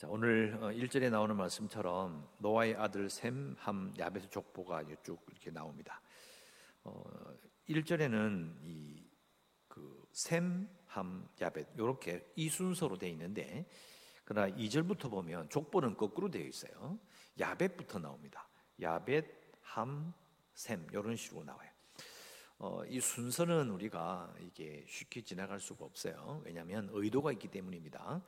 자, 오늘 1절에 어, 나오는 말씀처럼 노아의 아들 셈, 함, 야벳의 족보가 쭉 이렇게 나옵니다. 어, 1절에는 이 그 셈, 함, 야벳 이렇게 이 순서로 되어 있는데 그러나 2절부터 보면 족보는 거꾸로 되어 있어요. 야벳부터 나옵니다. 야벳, 함, 셈 이런 식으로 나와요. 어, 이 순서는 우리가 이게 쉽게 지나갈 수가 없어요. 왜냐하면 의도가 있기 때문입니다.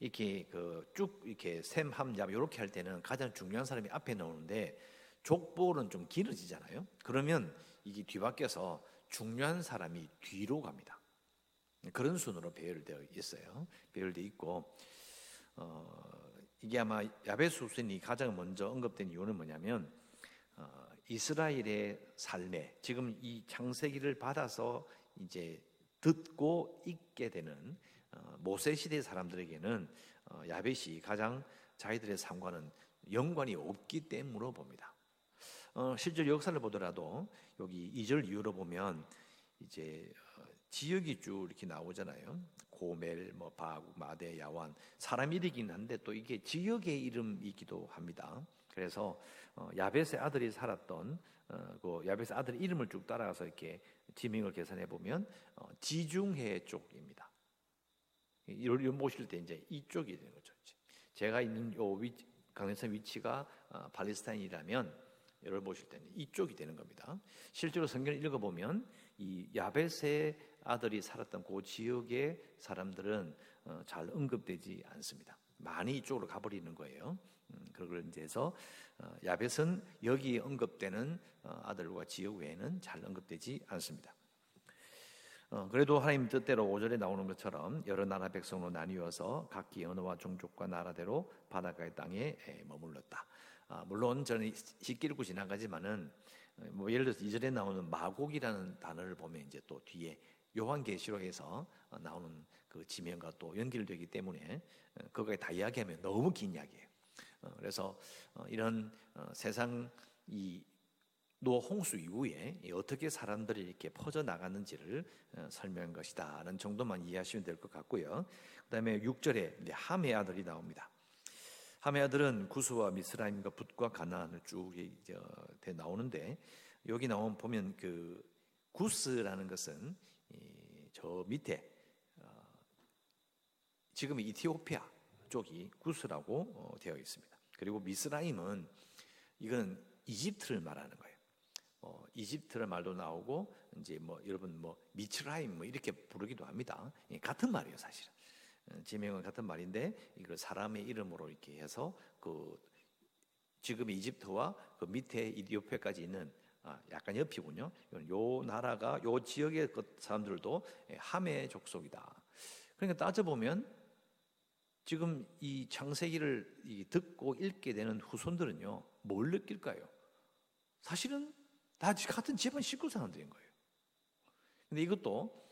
이렇게 그 쭉 이렇게 샘, 함, 야 이렇게 할 때는 가장 중요한 사람이 앞에 나오는데 족보는 좀 길어지잖아요. 그러면 이게 뒤바뀌어서 중요한 사람이 뒤로 갑니다. 그런 순으로 배열되어 있어요. 배열되어 있고 어, 이게 아마 야베스 후센이 가장 먼저 언급된 이유는 뭐냐면 어, 이스라엘의 삶에 지금 이 창세기를 받아서 이제 듣고 읽게 되는 어, 모세 시대 사람들에게는 어, 야벳이 가장 자기들의 삶과는 연관이 없기 때문으로 봅니다. 어, 실제 역사를 보더라도 여기 2절 이후로 보면 이제 지역이 쭉 이렇게 나오잖아요. 고멜, 뭐 바구, 마대, 야완 사람 이름이긴 한데 또 이게 지역의 이름이기도 합니다. 그래서 야벳의 아들이 살았던 그 야벳의 아들 이름을 쭉 따라가서 이렇게 지명을 계산해 보면 지중해 쪽입니다. 이걸 보실 때 이제 이쪽이 되는 거죠. 제가 있는 요 위치, 강대선 위치가 어, 팔레스타인이라면 여러분 보실 때는 이쪽이 되는 겁니다. 실제로 성경을 읽어보면 이 야벳의 아들이 살았던 그 지역의 사람들은 어, 잘 언급되지 않습니다. 많이 이쪽으로 가버리는 거예요. 음, 그걸 이제 해서 어, 야벳은 여기 언급되는 아들과 지역 외에는 잘 언급되지 않습니다. 어, 그래도 하나님 뜻대로 5절에 나오는 것처럼 여러 나라 백성으로 나뉘어서 각기 언어와 종족과 나라대로 바닷가의 땅에 머물렀다. 아, 물론 저는 쉽게 읽고 지나가지만은 어, 뭐 예를 들어서 2절에 나오는 마곡이라는 단어를 보면 이제 또 뒤에 요한계시록에서 어, 나오는 그 지명과 또 연결되기 때문에 그거에 다 이야기하면 너무 긴 이야기예요. 그래서 이런 세상 이 노 홍수 이후에 어떻게 사람들이 이렇게 퍼져 나갔는지를 어, 설명한 것이다라는 정도만 이해하시면 될 것 같고요. 그다음에 6절에 함의 아들이 나옵니다. 함의 아들은 구스와 미스라임과 붓과 가나안을 쭉 나오는데 여기 나오면 보면 그 구스라는 것은 저 밑에 어, 지금 이티오피아 쪽이 구스라고 어, 되어 있습니다. 그리고 미스라임은 이거는 이집트를 말하는 거예요. 어, 이집트의 말도 나오고 이제 뭐 여러분 뭐 미츠라임 뭐 이렇게 부르기도 합니다. 예, 같은 말이에요, 사실은. 어, 지명은 같은 말인데 이걸 사람의 이름으로 이렇게 해서 그 지금 이집트와 그 밑에 이디오피아까지 있는 아, 약간 옆이군요. 요 나라가 요 지역의 그 사람들도 예, 함의 족속이다. 그러니까 따져 보면 지금 이 창세기를 듣고 읽게 되는 후손들은요 뭘 느낄까요? 사실은 다 같은 집안 식구 사람들인 거예요. 근데 이것도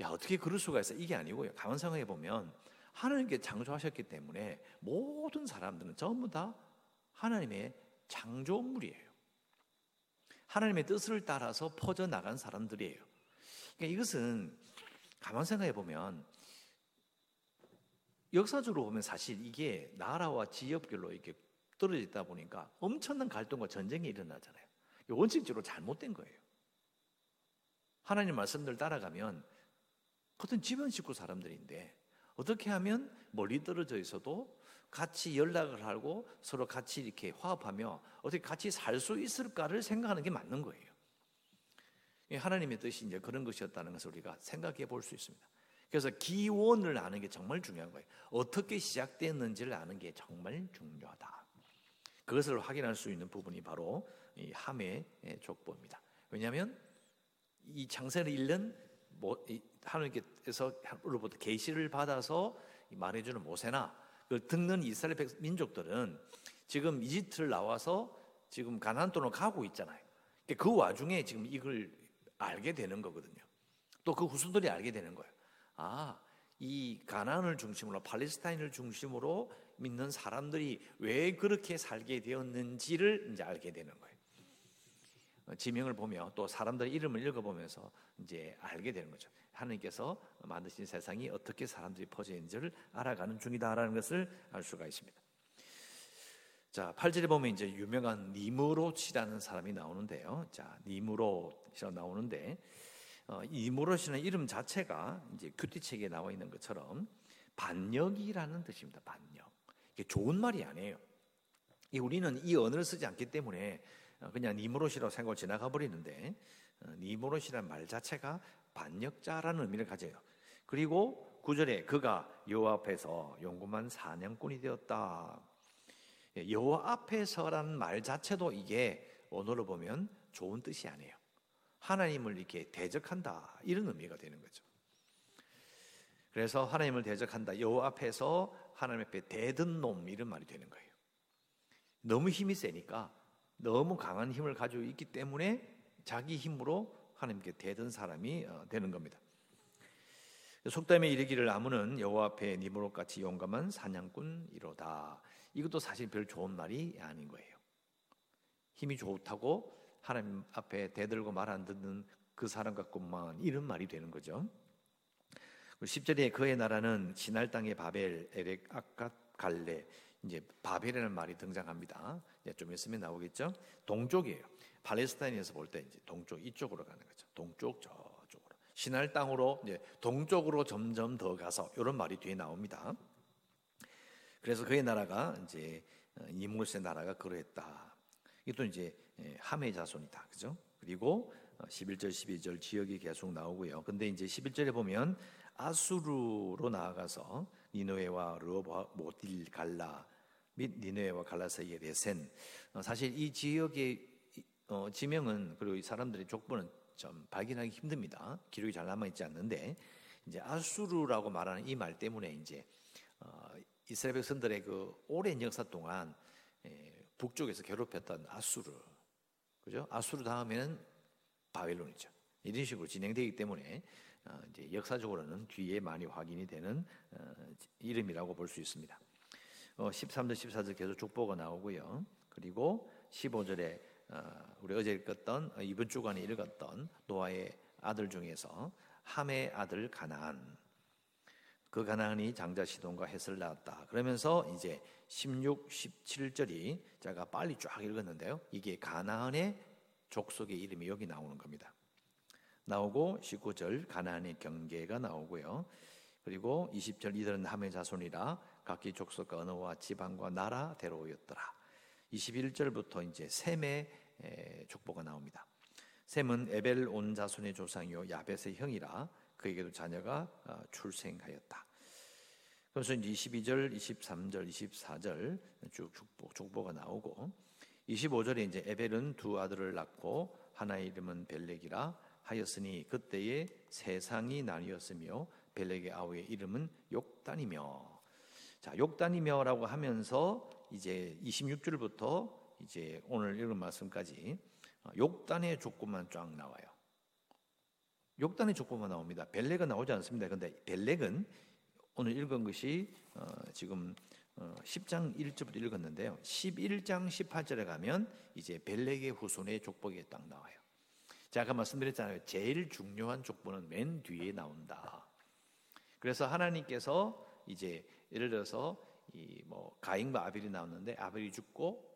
야 어떻게 그럴 수가 있어? 이게 아니고요. 가만 생각해 보면 하나님께 창조하셨기 때문에 모든 사람들은 전부 다 하나님의 창조물이에요. 하나님의 뜻을 따라서 퍼져 나간 사람들이에요. 그러니까 이것은 가만 생각해 보면 역사적으로 보면 사실 이게 나라와 지역별로 이렇게 떨어져 다 보니까 엄청난 갈등과 전쟁이 일어나잖아요. 원칙적으로 잘못된 거예요. 하나님 말씀들 따라가면 같은 집안 식구 사람들인데 어떻게 하면 멀리 떨어져 있어도 같이 연락을 하고 서로 같이 이렇게 화합하며 어떻게 같이 살 수 있을까를 생각하는 게 맞는 거예요. 하나님의 뜻이 이제 그런 것이었다는 것을 우리가 생각해 볼 수 있습니다. 그래서 기원을 아는 게 정말 중요한 거예요. 어떻게 시작됐는지를 아는 게 정말 중요하다. 그것을 확인할 수 있는 부분이 바로 이 함의 족보입니다. 왜냐하면 이 장세를 읽는 하나님께서로부터 계시를 받아서 말해주는 모세나 그 듣는 이스라엘 민족들은 지금 이집트를 나와서 지금 가나안 땅으로 가고 있잖아요. 그 와중에 지금 이걸 알게 되는 거거든요. 또 그 후손들이 알게 되는 거예요. 아, 이 가나안을 중심으로 팔레스타인을 중심으로 믿는 사람들이 왜 그렇게 살게 되었는지를 이제 알게 되는 거예요. 어, 지명을 보며 또 사람들의 이름을 읽어보면서 이제 알게 되는 거죠. 하나님께서 만드신 세상이 어떻게 사람들이 퍼져 있는지를 알아가는 중이다라는 것을 알 수가 있습니다. 자, 8절에 보면 이제 유명한 니무롯이라는 사람이 나오는데요. 자, 니무롯이라 나오는데 어, 니무롯이라는 이름 자체가 이제 큐티책에 나와 있는 것처럼 반역이라는 뜻입니다. 반역. 이게 좋은 말이 아니에요. 우리는 이 언어를 쓰지 않기 때문에 어, 그냥 니무롯이라고 생각을 지나가 버리는데 어, 니무롯이라는 말 자체가 반역자라는 의미를 가져요. 그리고 구절에 그가 여호와 앞에서 용구만 사냥꾼이 되었다. 예, 여호와 앞에서라는 말 자체도 이게 언어로 보면 좋은 뜻이 아니에요. 하나님을 이렇게 대적한다 이런 의미가 되는 거죠. 그래서 하나님을 대적한다 여호와 앞에서 하나님 앞에 대든 놈 이런 말이 되는 거예요. 너무 힘이 세니까 너무 강한 힘을 가지고 있기 때문에 자기 힘으로 하나님께 대든 사람이 어, 되는 겁니다. 속담에 이르기를 아무는 여호와 앞에 니무롯 같이 용감한 사냥꾼이로다. 이것도 사실 별 좋은 말이 아닌 거예요. 힘이 좋다고 하나님 앞에 대들고 말 안 듣는 그 사람 같구만 이런 말이 되는 거죠. 10절에 그의 나라는 신할 땅의 바벨, 에렉, 아갓, 갈레 이제 바벨이라는 말이 등장합니다. 좀 있으면 나오겠죠. 동쪽이에요. 팔레스타인에서 볼 때 이제 동쪽 이쪽으로 가는 거죠. 동쪽 저쪽으로 신할 땅으로 이제 동쪽으로 점점 더 가서 이런 말이 뒤에 나옵니다. 그래서 그의 나라가 이제 이무스의 나라가 그러했다. 이것도 이제 예, 함의 자손이다. 그죠? 그리고 11절, 어, 12절 지역이 계속 나오고요. 근데 이제 11절에 보면 아수르로 나아가서 니노에와 르바 모딜 갈라 및 니네와 갈라 사이의 레센. 어, 사실 이 지역의 어, 지명은 그리고 이 사람들의 족보는 좀 발견하기 힘듭니다. 기록이 잘 남아 있지 않는데 이제 아수르라고 말하는 이 말 때문에 이제 이스라엘 백성들의 그 오랜 역사 동안 예, 북쪽에서 괴롭혔던 아수르, 그죠? 아수르 다음에는 바벨론이죠. 이런 식으로 진행되기 때문에 어, 이제 역사적으로는 뒤에 많이 확인이 되는 어, 이름이라고 볼 수 있습니다. 13절, 어, 14절 계속 족보가 나오고요. 그리고 15절에 우리 어제 읽었던 이번 주간에 읽었던 노아의 아들 중에서 함의 아들 가나안 그 가나안이 장자 시돈과 햇을 낳았다. 그러면서 이제 16, 17절이 제가 빨리 쫙 읽었는데요. 이게 가나안의 족속의 이름이 여기 나오는 겁니다. 나오고 19절 가나안의 경계가 나오고요. 그리고 20절 이들은 함의 자손이라 각기 족속과 언어와 지방과 나라 대로였더라. 21절부터 이제 셈의 족보가 나옵니다. 셈은 에벨 온 자손의 조상이요 야벳의 형이라 그에게도 자녀가 어, 출생하였다. 그래서 이제 22절, 23절, 24절 쭉 축복, 축복가 나오고 25절에 이제 에벨은 두 아들을 낳고 하나의 이름은 벨렉이라 하였으니 그때에 세상이 나뉘었으며 벨렉의 아우의 이름은 욕단이며 자 욕단이며라고 하면서 이제 26절부터 이제 오늘 읽은 말씀까지 어, 욕단의 족구만 쫙 나와요. 욕단의 족보만 나옵니다. 벨렉은 나오지 않습니다. 그런데 벨렉은 오늘 읽은 것이 어, 지금 어, 10장 1절부터 읽었는데요. 11장 18절에 가면 이제 벨렉의 후손의 족보가 딱 나와요. 제가 말씀드렸잖아요. 제일 중요한 족보는 맨 뒤에 나온다. 그래서 하나님께서 이제 예를 들어서 이 뭐 가인과 아벨이 나왔는데 아벨이 죽고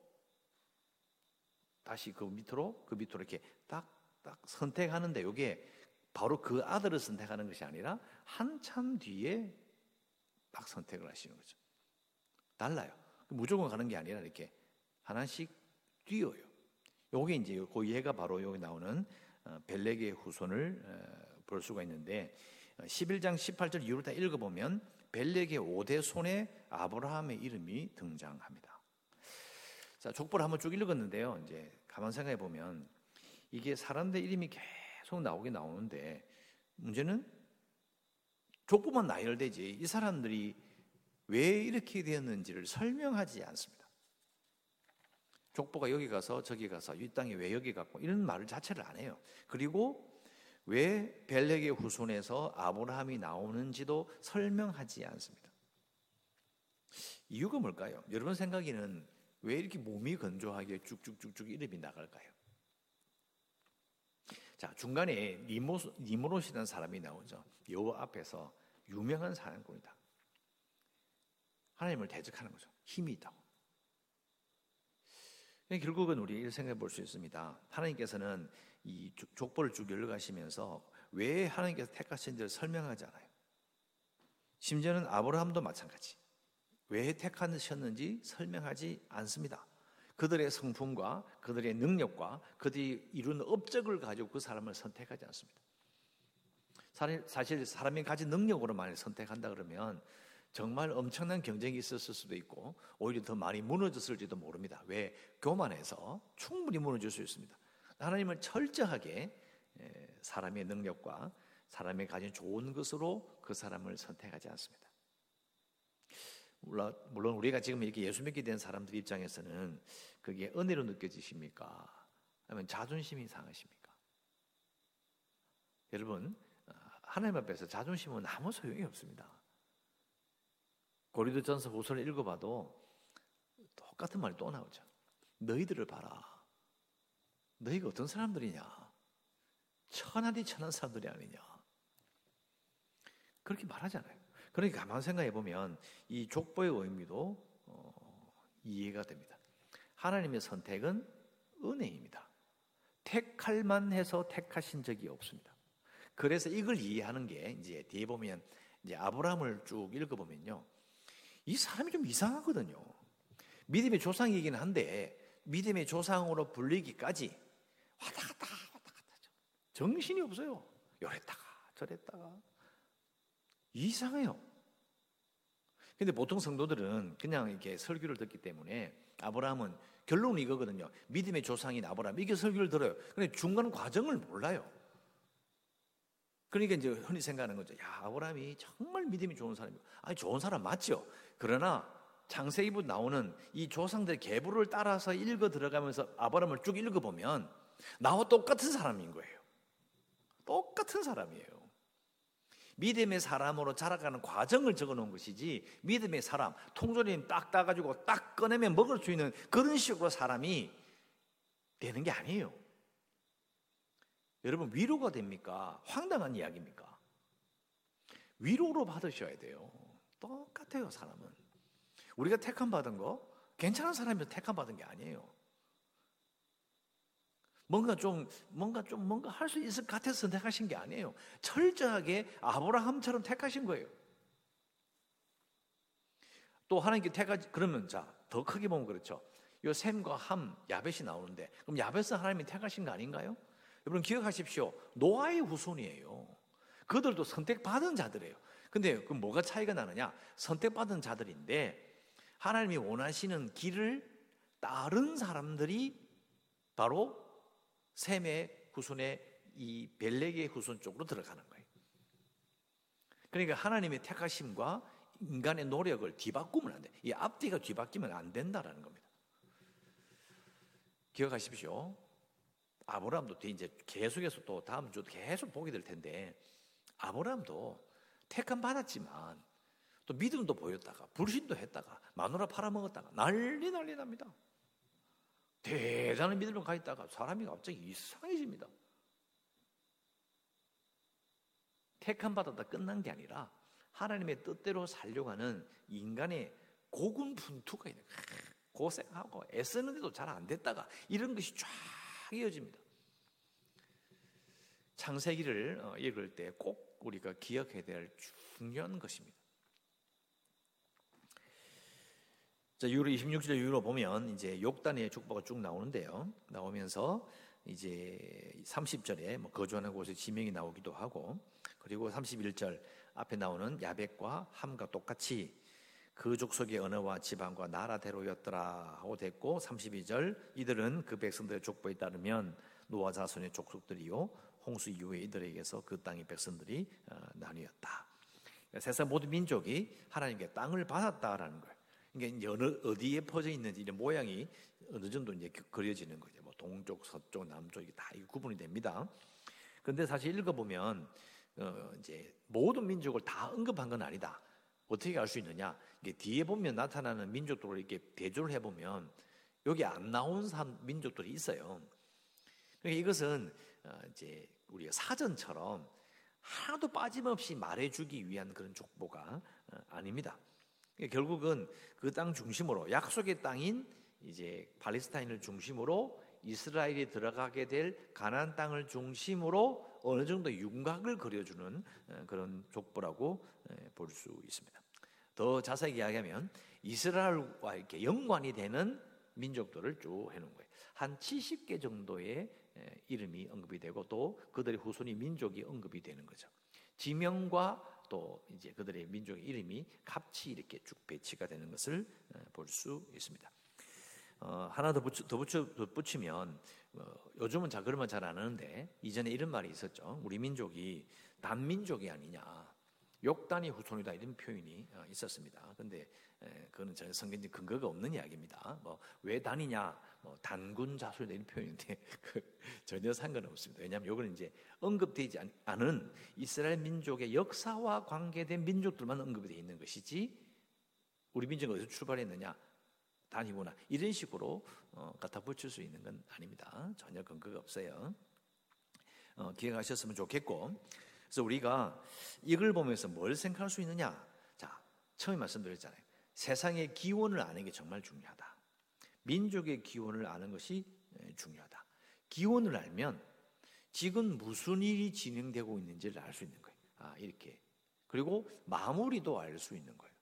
다시 그 밑으로 그 밑으로 이렇게 딱딱 선택하는데 이게 바로 그 아들을 선택하는 것이 아니라 한참 뒤에 딱 선택을 하시는 거죠. 달라요. 무조건 가는 게 아니라 이렇게 하나씩 뛰어요. 요게 이제 그 얘가 바로 여기 나오는 어, 벨렉의 후손을 어, 볼 수가 있는데 11장 18절 이후로 다 읽어보면 벨렉의 5대 손에 아브라함의 이름이 등장합니다. 자, 족보를 한번 쭉 읽었는데요. 이제 가만 생각해 보면 이게 사람들 이름이 계속 나오게 나오는데 문제는 족보만 나열되지 이 사람들이 왜 이렇게 되었는지를 설명하지 않습니다. 족보가 여기 가서 저기 가서 이 땅에 왜 여기 갔고 이런 말을 자체를 안 해요. 그리고 왜 벨렉의 후손에서 아브라함이 나오는지도 설명하지 않습니다. 이유가 뭘까요? 여러분 생각에는 왜 이렇게 몸이 건조하게 쭉쭉쭉쭉 이름이 나갈까요? 자, 중간에 니모, 니모롯이라는 사람이 나오죠. 여호와 앞에서 유명한 사람꾼이다. 하나님을 대적하는 거죠. 힘이 있다고. 결국은 우리 생각해 볼수 있습니다. 하나님께서는 이 족보를 쭉 열어가시면서 왜 하나님께서 택하신지를 설명하지 않아요. 심지어는 아브라함도 마찬가지. 왜 택하셨는지 설명하지 않습니다. 그들의 성품과 그들의 능력과 그들이 이룬 업적을 가지고 그 사람을 선택하지 않습니다. 사실 사람이 가진 능력으로만 선택한다 그러면 정말 엄청난 경쟁이 있었을 수도 있고 오히려 더 많이 무너졌을지도 모릅니다. 왜? 교만해서 충분히 무너질 수 있습니다. 하나님은 철저하게 사람의 능력과 사람이 가진 좋은 것으로 그 사람을 선택하지 않습니다. 물론 우리가 지금 이렇게 예수 믿게 된 사람들 입장에서는 그게 은혜로 느껴지십니까? 아니면 자존심이 상하십니까? 여러분 하나님 앞에서 자존심은 아무 소용이 없습니다. 고리도전서 후서를 읽어봐도 똑같은 말이 또 나오죠. 너희들을 봐라. 너희가 어떤 사람들이냐? 천하디 천한 사람들이 아니냐? 그렇게 말하잖아요. 그러니까 가만 생각해 보면 이 족보의 의미도 어, 이해가 됩니다. 하나님의 선택은 은혜입니다. 택할만 해서 택하신 적이 없습니다. 그래서 이걸 이해하는 게 이제 뒤에 보면 이제 아브라함을 쭉 읽어보면요. 이 사람이 좀 이상하거든요. 믿음의 조상이긴 한데 믿음의 조상으로 불리기까지 왔다 갔다 왔다 갔다 정신이 없어요. 요랬다가 저랬다가 이상해요. 근데 보통 성도들은 그냥 이렇게 설교를 듣기 때문에 아브라함은 결론은 이거거든요. 믿음의 조상인 아브라함 이게 설교를 들어요. 근데 중간 과정을 몰라요. 그러니까 이제 흔히 생각하는 거죠. 야, 아브라함이 정말 믿음이 좋은 사람이고. 아니, 좋은 사람 맞죠. 그러나 창세기부 나오는 이 조상들의 계보를 따라서 읽어 들어가면서 아브라함을 쭉 읽어 보면 나와 똑같은 사람인 거예요. 똑같은 사람이에요. 믿음의 사람으로 자라가는 과정을 적어 놓은 것이지 믿음의 사람, 통조림 딱 따가지고 딱 꺼내면 먹을 수 있는 그런 식으로 사람이 되는 게 아니에요. 여러분, 위로가 됩니까? 황당한 이야기입니까? 위로로 받으셔야 돼요. 똑같아요, 사람은. 우리가 택함 받은 거, 괜찮은 사람이 택함 받은 게 아니에요. 뭔가 좀 뭔가 좀 뭔가 할 수 있을 것 같아서 선택하신 게 아니에요. 철저하게 아브라함처럼 택하신 거예요. 또 하나님께 택하지 그러면 자 더 크게 보면 그렇죠. 요 샘과 함 야벳이 나오는데 그럼 야벳은 하나님이 택하신 거 아닌가요? 여러분 기억하십시오. 노아의 후손이에요. 그들도 선택받은 자들이에요. 근데 그 뭐가 차이가 나느냐? 선택받은 자들인데 하나님이 원하시는 길을 따른 사람들이 바로 셈의 후손의 이 벨렉의 후손 쪽으로 들어가는 거예요. 그러니까 하나님의 택하심과 인간의 노력을 뒤바꾸면 안 돼. 이 앞뒤가 뒤바뀌면 안 된다라는 겁니다. 기억하십시오. 아브라함도 이제 계속해서 또 다음 주 계속 보게 될 텐데 아브라함도 택함 받았지만 또 믿음도 보였다가 불신도 했다가 마누라 팔아먹었다가 난리 난리 납니다. 대단한 믿음을 가 있다가 사람이 갑자기 이상해집니다. 택함 받았다 끝난 게 아니라 하나님의 뜻대로 살려고 하는 인간의 고군분투가 있는 고생하고 애쓰는데도 잘 안 됐다가 이런 것이 쫙 이어집니다. 창세기를 어, 읽을 때 꼭 우리가 기억해야 될 중요한 것입니다. 자, 유로 26절 유로 보면 이제 욕단의 축복가 쭉 나오는데요. 나오면서 이제 30절에 뭐 거주하는 곳에 지명이 나오기도 하고 그리고 31절 앞에 나오는 야백과 함과 똑같이 그 족속의 언어와 지방과 나라대로였더라 하고 됐고 32절 이들은 그 백성들의 족보에 따르면 노아 자손의 족속들이요 홍수 이후에 이들에게서 그 땅의 백성들이 어, 나뉘었다. 세상 모든 민족이 하나님께 땅을 받았다라는 거예요. 그러니까 이제 어느 어디에 퍼져 있는지 이제 모양이 어느 정도 이제 그려지는 거죠. 뭐 동쪽, 서쪽, 남쪽 이게 다 구분이 됩니다. 그런데 사실 읽어보면 어 이제 모든 민족을 다 언급한 건 아니다. 어떻게 알 수 있느냐? 이게 뒤에 보면 나타나는 민족들을 이렇게 대조를 해보면 여기 안 나온 민족들이 있어요. 그러니까 이것은 어, 이제 우리가 사전처럼 하나도 빠짐없이 말해주기 위한 그런 족보가 어, 아닙니다. 결국은 그 땅 중심으로 약속의 땅인 이제 팔레스타인을 중심으로 이스라엘이 들어가게 될 가나안 땅을 중심으로 어느 정도 윤곽을 그려주는 어, 그런 족보라고 볼 수 있습니다. 더 자세히 이야기하면 이스라엘과 이렇게 연관이 되는 민족들을 쭉 해놓은 거예요. 한 70개 정도의 이름이 언급이 되고 또 그들의 후손이 민족이 언급이 되는 거죠. 지명과 또 이제 그들의 민족의 이름이 같이 이렇게 쭉 배치가 되는 것을 볼 수 있습니다. 어, 하나 더, 붙여, 더, 붙여, 더 붙이면 어, 요즘은 자 그러면 잘 안 하는데 이전에 이런 말이 있었죠. 우리 민족이 단민족이 아니냐. 욕단의 후손이다 이런 표현이 어, 있었습니다. 근데 그거는 전 성경적 근거가 없는 이야기입니다. 뭐 왜 단이냐, 뭐 단군 자손 이런 표현인데 그 전혀 상관없습니다. 왜냐하면 이거는 이제 언급되지 않은 이스라엘 민족의 역사와 관계된 민족들만 언급이 되어 있는 것이지 우리 민족은 어디서 출발했느냐 단이구나 이런 식으로 어, 갖다 붙일 수 있는 건 아닙니다. 전혀 근거가 없어요. 어, 기억하셨으면 좋겠고 그래서 우리가 이걸 보면서 뭘 생각할 수 있느냐? 자, 처음에 말씀드렸잖아요. 세상의 기원을 아는 게 정말 중요하다. 민족의 기원을 아는 것이 중요하다. 기원을 알면 지금 무슨 일이 진행되고 있는지를 알 수 있는 거예요. 아, 이렇게. 그리고 마무리도 알 수 있는 거예요.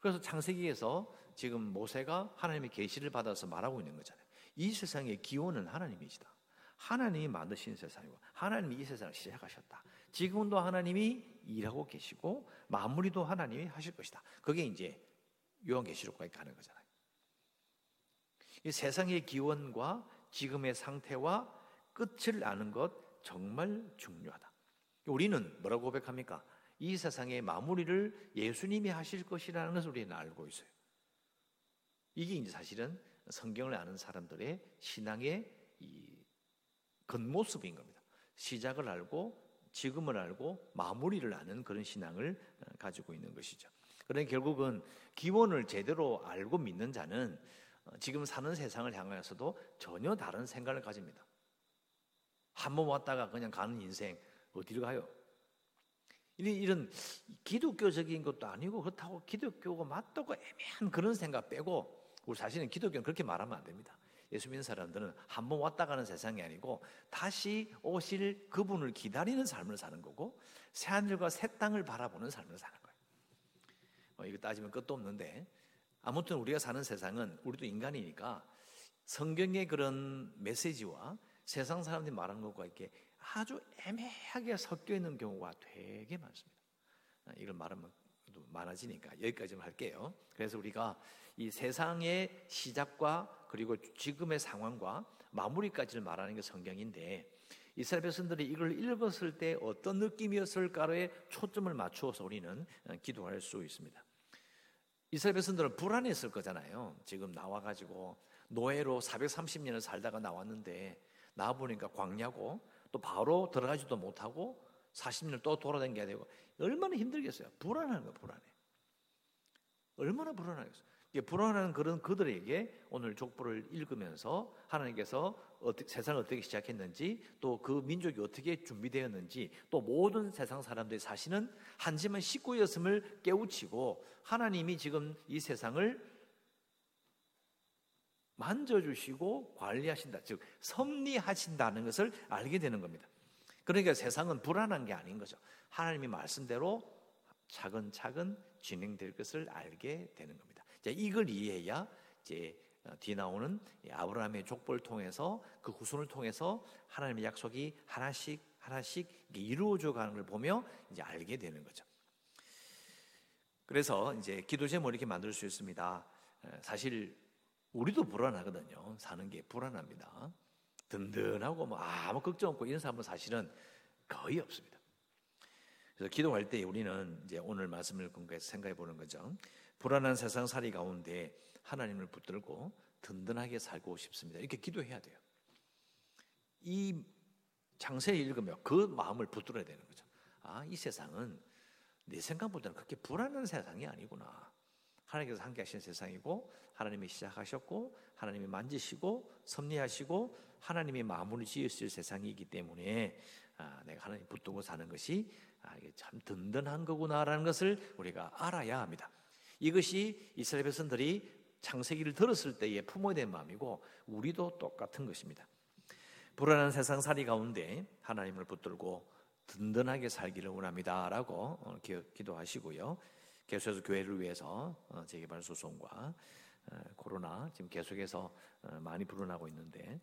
그래서 창세기에서 지금 모세가 하나님의 계시를 받아서 말하고 있는 거잖아요. 이 세상의 기원은 하나님이시다. 하나님이 만드신 세상이고 하나님이 이 세상을 시작하셨다. 지금도 하나님이 일하고 계시고 마무리도 하나님이 하실 것이다. 그게 이제 요한계시록까지 가는 거잖아요. 이 세상의 기원과 지금의 상태와 끝을 아는 것 정말 중요하다. 우리는 뭐라고 고백합니까? 이 세상의 마무리를 예수님이 하실 것이라는 것을 우리는 알고 있어요. 이게 이제 사실은 성경을 아는 사람들의 신앙의 이 겉모습인 겁니다. 시작을 알고 지금을 알고 마무리를 아는 그런 신앙을 어, 가지고 있는 것이죠. 그러니 결국은 기원을 제대로 알고 믿는 자는 어, 지금 사는 세상을 향하여서도 전혀 다른 생각을 가집니다. 한 번 왔다가 그냥 가는 인생 어디로 가요? 이런 기독교적인 것도 아니고 그렇다고 기독교가 맞다고 애매한 그런 생각 빼고 우리 사실은 기독교는 그렇게 말하면 안 됩니다. 예수 믿는 사람들은 한 번 왔다 가는 세상이 아니고 다시 오실 그분을 기다리는 삶을 사는 거고 새 하늘과 새 땅을 바라보는 삶을 사는 거예요. 뭐 이거 따지면 끝도 없는데 아무튼 우리가 사는 세상은 우리도 인간이니까 성경의 그런 메시지와 세상 사람들이 말하는 것과 이렇게 아주 애매하게 섞여 있는 경우가 되게 많습니다. 이걸 말하면 많아지니까 여기까지만 할게요. 그래서 우리가 이 세상의 시작과 그리고 지금의 상황과 마무리까지를 말하는 게 성경인데 이스라엘 백성들이 이걸 읽었을 때 어떤 느낌이었을까에 초점을 맞추어서 우리는 어, 기도할 수 있습니다. 이스라엘 백성들은 불안했을 거잖아요. 지금 나와 가지고 노예로 430년을 살다가 나왔는데 나와 보니까 광야고 또 바로 들어가지도 못하고 40년 또 돌아다녀야 되고 얼마나 힘들겠어요. 불안한 거 불안해. 얼마나 불안하겠어요. 불안한 그런 그들에게 오늘 족보를 읽으면서 하나님께서 어떻게, 세상을 어떻게 시작했는지 또 그 민족이 어떻게 준비되었는지 또 모든 세상 사람들이 사시는 한지만 식구였음을 깨우치고 하나님이 지금 이 세상을 만져주시고 관리하신다. 즉, 섭리하신다는 것을 알게 되는 겁니다. 그러니까 세상은 불안한 게 아닌 거죠. 하나님이 말씀대로 차근차근 진행될 것을 알게 되는 겁니다. 자, 이걸 이해해야 이제 어, 뒤 나오는 아브라함의 족보를 통해서 그 후손을 통해서 하나님의 약속이 하나씩 하나씩 이루어져 가는 걸 보며 이제 알게 되는 거죠. 그래서 이제 기도 제목 이렇게 만들 수 있습니다. 사실 우리도 불안하거든요. 사는 게 불안합니다. 든든하고 뭐 아무 걱정 없고 이런 사람은 사실은 거의 없습니다. 그래서 기도할 때 우리는 이제 오늘 말씀을 공부해서 생각해 보는 거죠. 불안한 세상 살이 가운데 하나님을 붙들고 든든하게 살고 싶습니다. 이렇게 기도해야 돼요. 이 장세를 읽으면 그 마음을 붙들어야 되는 거죠. 아, 이 세상은 내 생각보다는 그렇게 불안한 세상이 아니구나. 하나님께서 함께 하신 세상이고 하나님이 시작하셨고 하나님이 만지시고 섭리하시고 하나님이 마무리 지으실 세상이기 때문에 아, 내가 하나님 붙들고 사는 것이 아, 이게 참 든든한 거구나라는 것을 우리가 알아야 합니다. 이것이 이스라엘 백성들이 창세기를 들었을 때에 품어야 될 마음이고 우리도 똑같은 것입니다. 불안한 세상 살이 가운데 하나님을 붙들고 든든하게 살기를 원합니다라고 어, 기도하시고요. 계속해서 교회를 위해서 어, 재개발 소송과 어, 코로나 지금 계속해서 많이 불어나고 있는데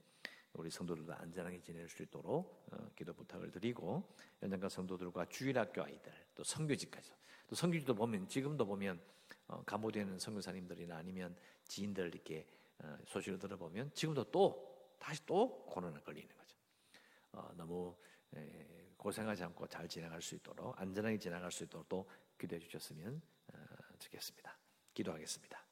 우리 성도들도 안전하게 지낼 수 있도록 기도 부탁을 드리고 연장과 성도들과 주일학교 아이들 또 성교지까지 또 성교지도 보면 지금도 보면 감호되는 성교사님들이나 아니면 지인들 이렇게 소식을 들어보면 지금도 또 다시 또 코로나 걸리는 거죠. 너무 고생하지 않고 잘 지나갈 수 있도록 안전하게 지나갈 수 있도록 또 기도해 주셨으면 어, 좋겠습니다. 기도하겠습니다.